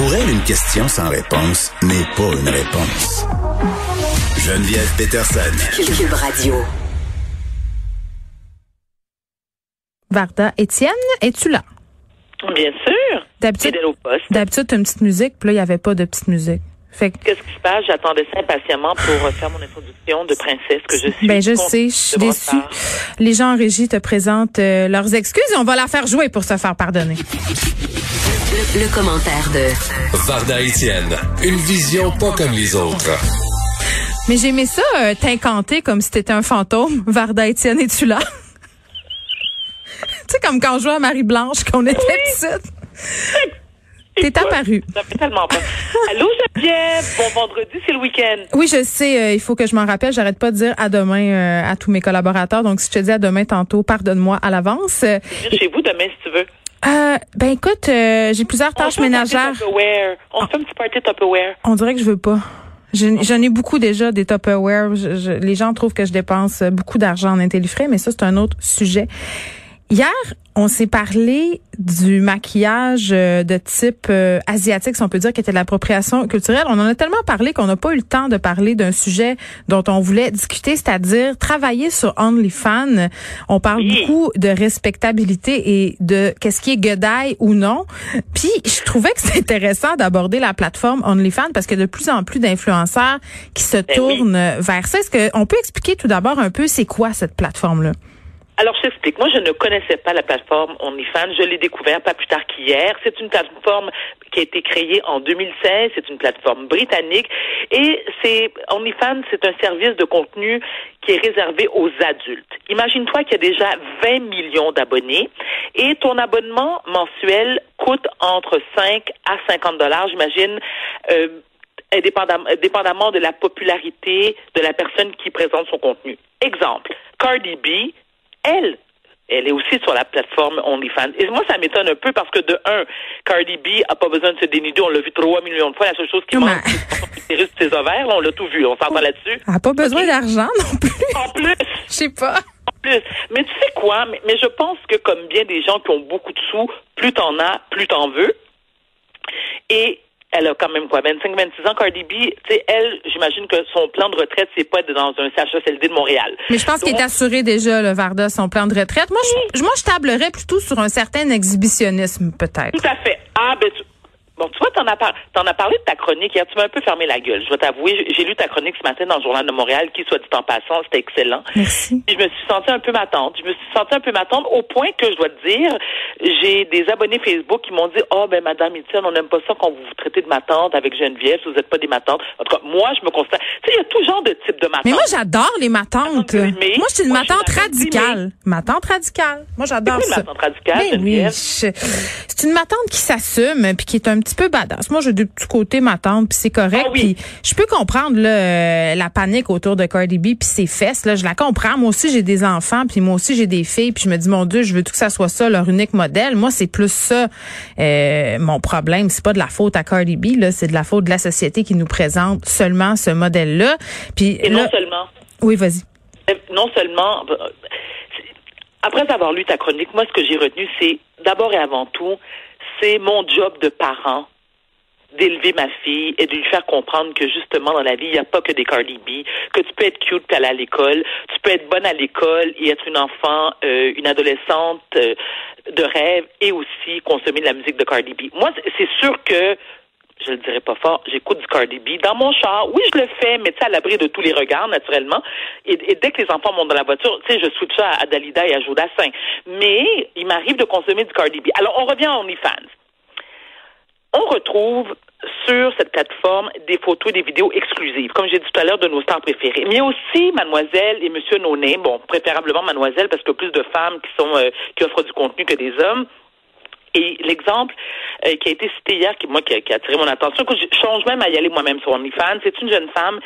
Pour elle, une question sans réponse n'est pas une réponse. Geneviève Peterson. Cube Radio. Varda, Étienne, es-tu là? Bien sûr. D'habitude, d'habitude, t'as une petite musique, puis là, il n'y avait pas de petite musique. Fait que, Qu'est-ce qui se passe? J'attendais ça impatiemment pour faire mon introduction de princesse que je suis. ben, je sais, je suis déçue. Les gens en régie te présentent euh, leurs excuses et on va la faire jouer pour se faire pardonner. Le, le commentaire de Varda Étienne, une vision pas comme les autres. Mais j'ai aimé ça, euh, t'incanter comme si t'étais un fantôme. Varda, Étienne, es-tu là? tu sais, comme quand on jouait à Marie-Blanche, qu'on était petite. T'es apparu. Ça fait tellement peur. Allô, Geneviève. Bon vendredi, c'est le week-end. Oui, je sais, euh, il faut que je m'en rappelle. J'arrête pas de dire à demain euh, à tous mes collaborateurs. Donc, si je te dis à demain tantôt, pardonne-moi à l'avance. Euh, Viens chez vous demain, si tu veux. Euh, ben écoute, euh, j'ai plusieurs tâches ménagères. On fait un petit party Tupperware. On dirait que je veux pas. Je- J'en ai beaucoup déjà des Tupperware. Je- je- les gens trouvent que je dépense beaucoup d'argent en intellifrais, mais ça, c'est un autre sujet. Hier, on s'est parlé du maquillage euh, de type euh, asiatique, si on peut dire, qui était de l'appropriation culturelle. On en a tellement parlé qu'on n'a pas eu le temps de parler d'un sujet dont on voulait discuter, c'est-à-dire travailler sur OnlyFans. On parle Oui. beaucoup de respectabilité et de qu'est-ce qui est godaille ou non. Puis, je trouvais que c'est intéressant d'aborder la plateforme OnlyFans parce que de plus en plus d'influenceurs qui se oui. tournent vers ça. Est-ce qu'on peut expliquer tout d'abord un peu c'est quoi cette plateforme-là? Alors, je t'explique. Moi, je ne connaissais pas la plateforme OnlyFans. Je l'ai découvert pas plus tard qu'hier. C'est une plateforme qui a été créée en 2016. C'est une plateforme britannique. Et c'est, OnlyFans, c'est un service de contenu qui est réservé aux adultes. Imagine-toi qu'il y a déjà 20 millions d'abonnés et ton abonnement mensuel coûte entre 5 à 50 dollars, j'imagine, euh, dépendamment de la popularité de la personne qui présente son contenu. Exemple, Cardi B, elle, elle est aussi sur la plateforme OnlyFans. Et moi, ça m'étonne un peu parce que de un, Cardi B a pas besoin de se dénuder. On l'a vu trois millions de fois. La seule chose qui manque, c'est ses ses ovaires. Là, on l'a tout vu. On s'entend là-dessus. Elle n'a pas besoin d'argent non plus. En plus, Je sais pas. en plus. Mais tu sais quoi? Mais, mais je pense que comme bien des gens qui ont beaucoup de sous, plus t'en as, plus t'en veux. Et elle a quand même quoi, 25, 26 ans, Cardi B, tu sais, elle, j'imagine que son plan de retraite, c'est pas dans un CHSLD de Montréal. Mais je pense qu'il est assuré déjà, le Varda, son plan de retraite. Moi, je, moi, je tablerais plutôt sur un certain exhibitionnisme, peut-être. Tout à fait. Ah, ben, tu... Bon, tu vois, t'en as, par... t'en as parlé de ta chronique hier. Tu m'as un peu fermé la gueule. Je vais t'avouer, j'ai- lu ta chronique ce matin dans le Journal de Montréal, qui, soit dit en passant, c'était excellent. Merci. Puis je me suis sentie un peu ma tante. Je me suis sentie un peu ma tante au point que je dois te dire, j'ai des abonnés Facebook qui m'ont dit, oh, ben, Madame Etienne, on n'aime pas ça quand vous vous traitez de ma tante avec Geneviève, si vous n'êtes pas des matantes. En tout cas, moi, je me constate. Tu sais, il y a tout genre de type de matante. Mais moi, j'adore les matantes. Matante. Moi, je suis une Moi, matante matante radicale. Matante radicale. Moi, j'adore ça. une matante radicale, Ben oui, je- c'est une matante qui s'assume puis qui est un petit peu badass. Moi, j'ai du petit côté matante puis c'est correct. Ah oui. Puis je peux comprendre là, euh, la panique autour de Cardi B puis ses fesses. Là, je la comprends. Moi aussi, j'ai des enfants puis moi aussi, j'ai des filles puis je me dis mon Dieu, je veux tout que ça soit ça leur unique modèle. Moi, c'est plus ça euh, mon problème. C'est pas de la faute à Cardi B là, c'est de la faute de la société qui nous présente seulement ce modèle-là. Puis Et là, non seulement, oui, vas-y. non seulement, euh, après avoir lu ta chronique, moi, ce que j'ai retenu, c'est d'abord et avant tout, c'est mon job de parent d'élever ma fille et de lui faire comprendre que justement dans la vie, il n'y a pas que des Cardi B, que tu peux être cute puis aller à l'école, tu peux être bonne à l'école et être une enfant, euh, une adolescente euh, de rêve et aussi consommer de la musique de Cardi B. Moi, c'est sûr que je le dirais pas fort, j'écoute du Cardi B dans mon char. Oui, je le fais, mais tu sais, à l'abri de tous les regards, naturellement. Et, dès que les enfants montent dans la voiture, tu sais, je switch ça à Dalida et à Jodassin. Mais il m'arrive de consommer du Cardi B. Alors, on revient à OnlyFans. On retrouve sur cette plateforme des photos et des vidéos exclusives, comme j'ai dit tout à l'heure, de nos stars préférées. Mais aussi Mademoiselle et Monsieur Noné, bon, préférablement Mademoiselle, parce que plus de femmes qui sont euh, qui offrent du contenu que des hommes. Et l'exemple euh, qui a été cité hier, qui moi qui a, qui a attiré mon attention, que je change même à y aller moi-même sur OnlyFans, c'est une jeune femme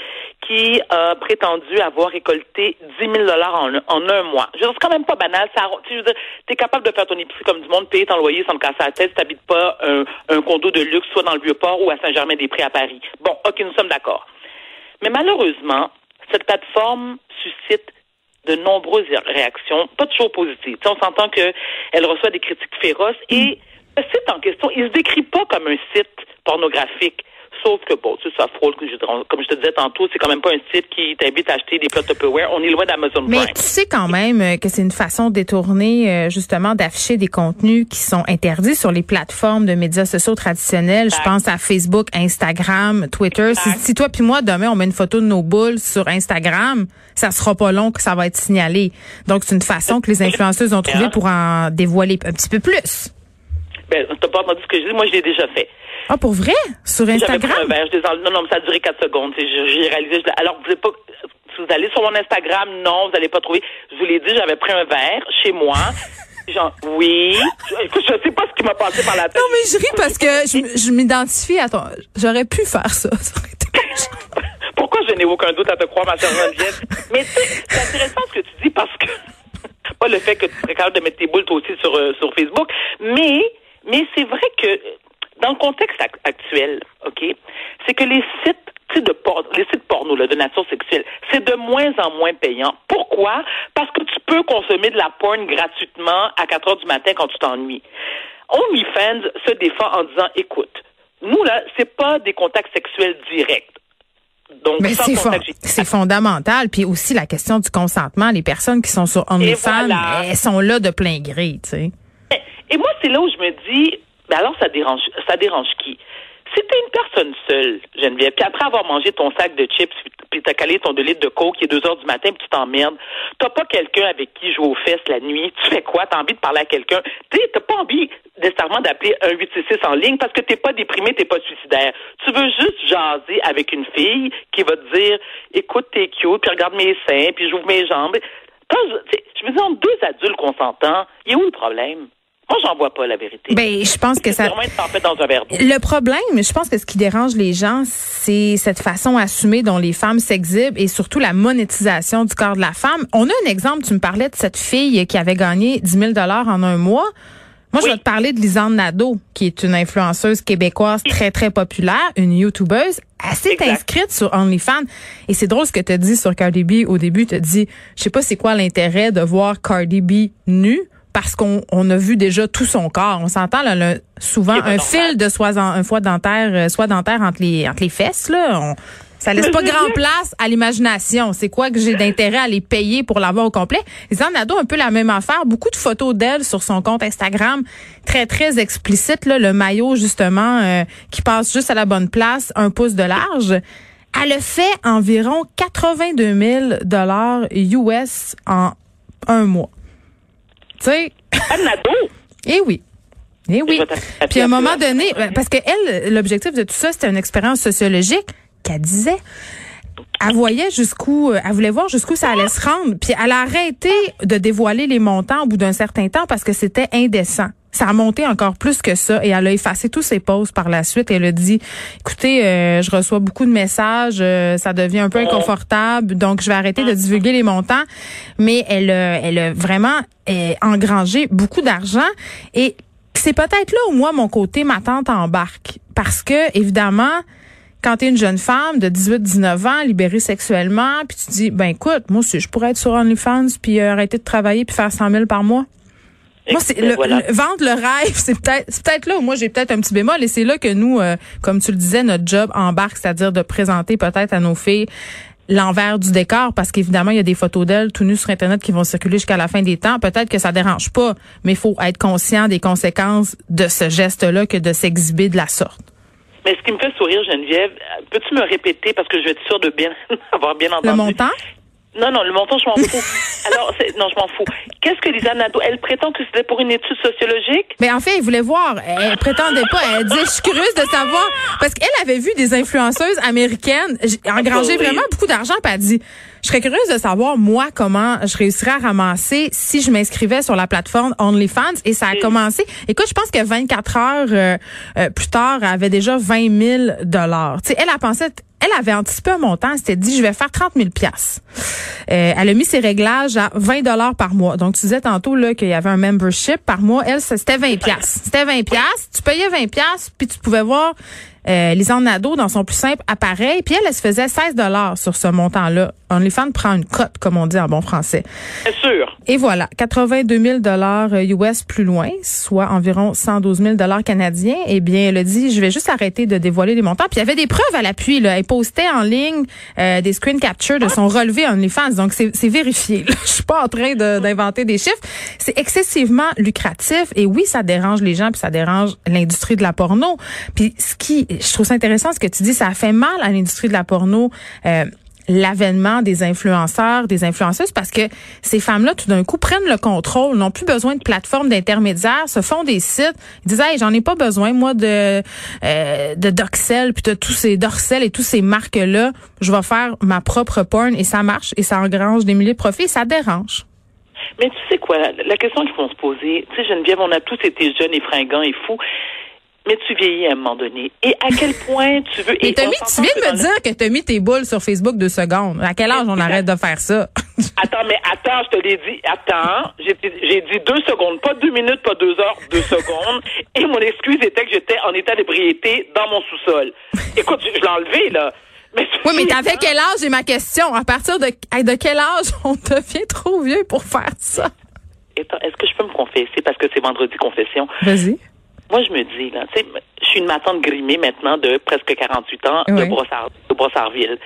qui a prétendu avoir récolté 10 000 dollars en, en un mois. Je veux c'est quand même pas banal. Ça, je veux dire, t'es capable de faire ton épicerie comme du monde, payer ton loyer sans te casser la tête, si t'habites pas un, un condo de luxe, soit dans le Vieux-Port ou à Saint-Germain-des-Prés à Paris. Bon, ok, nous sommes d'accord. Mais malheureusement, cette plateforme suscite de nombreuses réactions, pas toujours positives. Tu sais, on s'entend qu'elle reçoit des critiques féroces et Le site en question, il se décrit pas comme un site pornographique. Sauf que, bon, tu sais, ça frôle, que je- comme je te disais tantôt, c'est quand même pas un site qui t'invite à acheter des plats Tupperware. On est loin d'Amazon Mais Prime. tu sais quand même euh, que c'est une façon détournée euh, justement d'afficher des contenus qui sont interdits sur les plateformes de médias sociaux traditionnels. Je pense à Facebook, Instagram, Twitter. Si, toi puis moi demain on met une photo de nos boules sur Instagram, ça sera pas long que ça va être signalé. Donc c'est une façon que les influenceuses ont trouvé pour en dévoiler un petit peu plus. Ben, t'as pas entendu ce que je dis? Moi, je l'ai déjà fait. Ah pour vrai? Sur J'avais pris un Instagram verre, Non, non, mais ça a duré 4 secondes. J'ai réalisé. je alors, vous pas. Si vous allez sur mon Instagram, non, vous n'allez pas trouver. Je vous l'ai dit, j'avais pris un verre chez moi. Genre, oui. Je- Écoute, je sais pas ce qui m'a passé par la tête. Non mais je ris parce que je, je m'identifie à ton. J'aurais pu faire ça. Pourquoi je n'ai aucun doute à te croire, ma chère Geneviève? Mais c'est intéressant ce que tu dis parce que, pas le fait que tu serais capable de mettre tes boules toi aussi sur, euh, sur Facebook, mais, mais c'est vrai que dans le contexte ac- actuel, OK, c'est que les sites, de por- les sites porno, là, de nature sexuelle, c'est de moins en moins payant. Pourquoi? Parce que tu peux consommer de la porn gratuitement à 4 heures du matin quand tu t'ennuies. OnlyFans se défend en disant, écoute, nous, là, c'est pas des contacts sexuels directs. Donc, Mais c'est fondamental. Puis aussi la question du consentement. Les personnes qui sont sur OnlyFans, voilà. elles sont là de plein gré, tu sais. Et moi, c'est là où je me dis, ben alors ça dérange, ça dérange qui? Si t'es une personne seule, Geneviève, puis après avoir mangé ton sac de chips, puis t'as calé ton 2 litres de coke, il est 2 heures du matin, puis tu t'emmerdes, t'as pas quelqu'un avec qui jouer aux fesses la nuit, tu fais quoi? T'as envie de parler à quelqu'un? T'as pas envie nécessairement d'appeler un 866 en ligne parce que t'es pas déprimé, t'es pas suicidaire. Tu veux juste jaser avec une fille qui va te dire, écoute, t'es cute, puis regarde mes seins, puis j'ouvre mes jambes. Je, me dis, entre deux adultes consentants, il est où le problème? Moi, j'en vois pas la vérité. Ben, je pense que ça. dans un verre. Le problème, je pense que ce qui dérange les gens, c'est cette façon assumée dont les femmes s'exhibent et surtout la monétisation du corps de la femme. On a un exemple, tu me parlais de cette fille qui avait gagné 10 000 en un mois. Moi, je vais te parler de Lisanne Nadeau, qui est une influenceuse québécoise très, très populaire, une YouTubeuse. Elle s'est Exact. inscrite sur OnlyFans. Et c'est drôle ce que tu as dit sur Cardi B au début. Tu as dit, je sais pas c'est quoi l'intérêt de voir Cardi B nue parce qu'on on a vu déjà tout son corps. On s'entend là, là, souvent un normal. fil de soie, un foie dentaire, euh, soie dentaire entre les, entre les fesses. Là. On- ça laisse pas grand place à l'imagination. C'est quoi que j'ai d'intérêt à les payer pour l'avoir au complet? Lisanne Nadeau, un peu la même affaire. Beaucoup de photos d'elle sur son compte Instagram, très, très explicite. Là, le maillot, justement, euh, qui passe juste à la bonne place, un pouce de large. Elle a fait environ 82 000 US en un mois. Tu sais, eh oui. Eh oui. Puis à un moment donné, ben, parce que elle, l'objectif de tout ça, c'était une expérience sociologique qu'elle disait. Elle voyait jusqu'où, euh, elle voulait voir jusqu'où ça allait se rendre. Puis elle a arrêté de dévoiler les montants au bout d'un certain temps parce que c'était indécent. Ça a monté encore plus que ça et elle a effacé tous ses posts par la suite. Elle a dit, écoutez, euh, je reçois beaucoup de messages, euh, ça devient un peu inconfortable, donc je vais arrêter de divulguer les montants. Mais elle, a- elle a vraiment euh, engrangé beaucoup d'argent et c'est peut-être là où moi mon côté ma tante embarque parce que évidemment quand tu es une jeune femme de 18-19 ans, libérée sexuellement, puis tu dis, ben écoute, moi aussi, je pourrais être sur OnlyFans, puis euh, arrêter de travailler, puis faire 100 000 par mois. Moi, c'est Écoute, le, voilà. le- vendre le rêve, c'est peut-être c'est peut-être là où moi j'ai peut-être un petit bémol et c'est là que nous, euh, comme tu le disais, notre job embarque, c'est-à-dire de présenter peut-être à nos filles l'envers du décor parce qu'évidemment il y a des photos d'elles tout nues sur internet qui vont circuler jusqu'à la fin des temps peut-être que ça dérange pas mais il faut être conscient des conséquences de ce geste-là que de s'exhiber de la sorte mais ce qui me fait sourire, Geneviève, peux-tu me répéter, parce que je vais être sûre de bien avoir bien entendu? le montant? Non, non, le montant, je m'en fous. Alors, c'est- non, je m'en fous. Qu'est-ce que Lisa Nadeau, elle prétend que c'était pour une étude sociologique? Mais en fait, elle voulait voir. Elle prétendait pas. Elle disait, je suis curieuse de savoir. Parce qu'elle avait vu des influenceuses américaines engranger oui. vraiment beaucoup d'argent. Puis elle dit, je serais curieuse de savoir, moi, comment je réussirais à ramasser si je m'inscrivais sur la plateforme OnlyFans. Et ça a Oui. commencé. Écoute, je pense que 24 heures euh, euh, plus tard, elle avait déjà 20 000 dollars. Tu sais, elle a pensé... Elle avait anticipé un montant, elle s'était dit je vais faire 30 000 pièces. Elle a mis ses réglages à 20 dollars par mois. Donc tu disais tantôt là qu'il y avait un membership par mois. Elle c'était 20 pièces. C'était 20 pièces. Tu payais 20 pièces puis tu pouvais voir euh, Lisanne Nadeau dans son plus simple appareil. Puis elle, elle se faisait 16 dollars sur ce montant-là OnlyFans prend une cote, comme on dit en bon français. Bien sûr. Et voilà, 82 000 dollars US plus loin, soit environ 112 000 dollars canadiens. Eh bien, elle a dit, je vais juste arrêter de dévoiler les montants. Puis il y avait des preuves à l'appui. Là. Elle postait en ligne euh, des screen captures de son relevé OnlyFans. Donc c'est vérifié. Je suis pas en train d'inventer des chiffres. C'est excessivement lucratif. Et oui, ça dérange les gens, puis ça dérange l'industrie de la porno. Puis ce qui, je trouve ça intéressant, ce que tu dis, ça fait mal à l'industrie de la porno. Euh, l'avènement des influenceurs, des influenceuses, parce que ces femmes-là, tout d'un coup, prennent le contrôle, n'ont plus besoin de plateformes d'intermédiaires, se font des sites, ils disent hey, j'en ai pas besoin moi de euh, de Doxel puis de tous ces Doxel et tous ces marques-là, je vais faire ma propre porn et ça marche et ça engrange des milliers de profits, ça dérange. Mais tu sais quoi, la question qu'il faut se poser, tu sais Geneviève, on a tous été jeunes et fringants et fous mais tu vieillis à un moment donné. Et à quel point tu veux... Et, tu viens de me dire que tu as mis tes boules sur Facebook deux secondes. À quel âge on arrête de faire ça? attends, mais attends, je te l'ai dit. Attends, j'ai dit deux secondes, pas deux minutes, pas deux heures, deux secondes. Et mon excuse était que j'étais en état d'ébriété dans mon sous-sol. Écoute, je, l'ai enlevé, là. Mais oui, mais t'avais quel âge, j'ai ma question? À partir de, de quel âge on devient trop vieux pour faire ça? Est-ce que je peux me confesser? Parce que c'est vendredi confession? Vas-y. Moi, je me dis, là, tu sais, je suis une matante grimée maintenant de presque 48 ans de, Brossard, de Brossardville.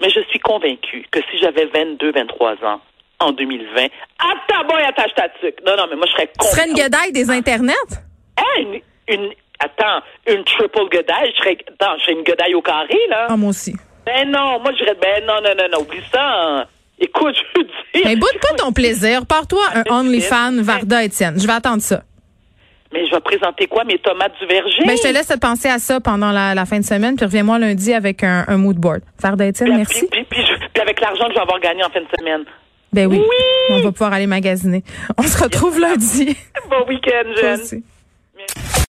Mais je suis convaincue que si j'avais 22, 23 ans en 2020, ah, ta boy, attache ta tuque. Non, non, mais moi, je serais Tu serais une guedaille des internets? Hein, une, une, attends, une triple guedaille. Je serais, attends, je serais une guedaille au carré, là. Ah, moi aussi. Ben non, moi, je dirais, ben non, non, non, non, oublie ça. Hein. Écoute, je veux dire. Mais boude pas ton plaisir. Pars-toi un OnlyFans Varda Étienne. Je vais attendre ça. Mais je vais présenter quoi? Mes tomates du verger? Ben, je te laisse penser à ça pendant la, fin de semaine, puis reviens-moi lundi avec un, un mood board. Varda Étienne, merci. Puis, puis, avec l'argent que je vais avoir gagné en fin de semaine. Ben oui. oui. On va pouvoir aller magasiner. On se retrouve lundi. Bon week-end, Jeanne.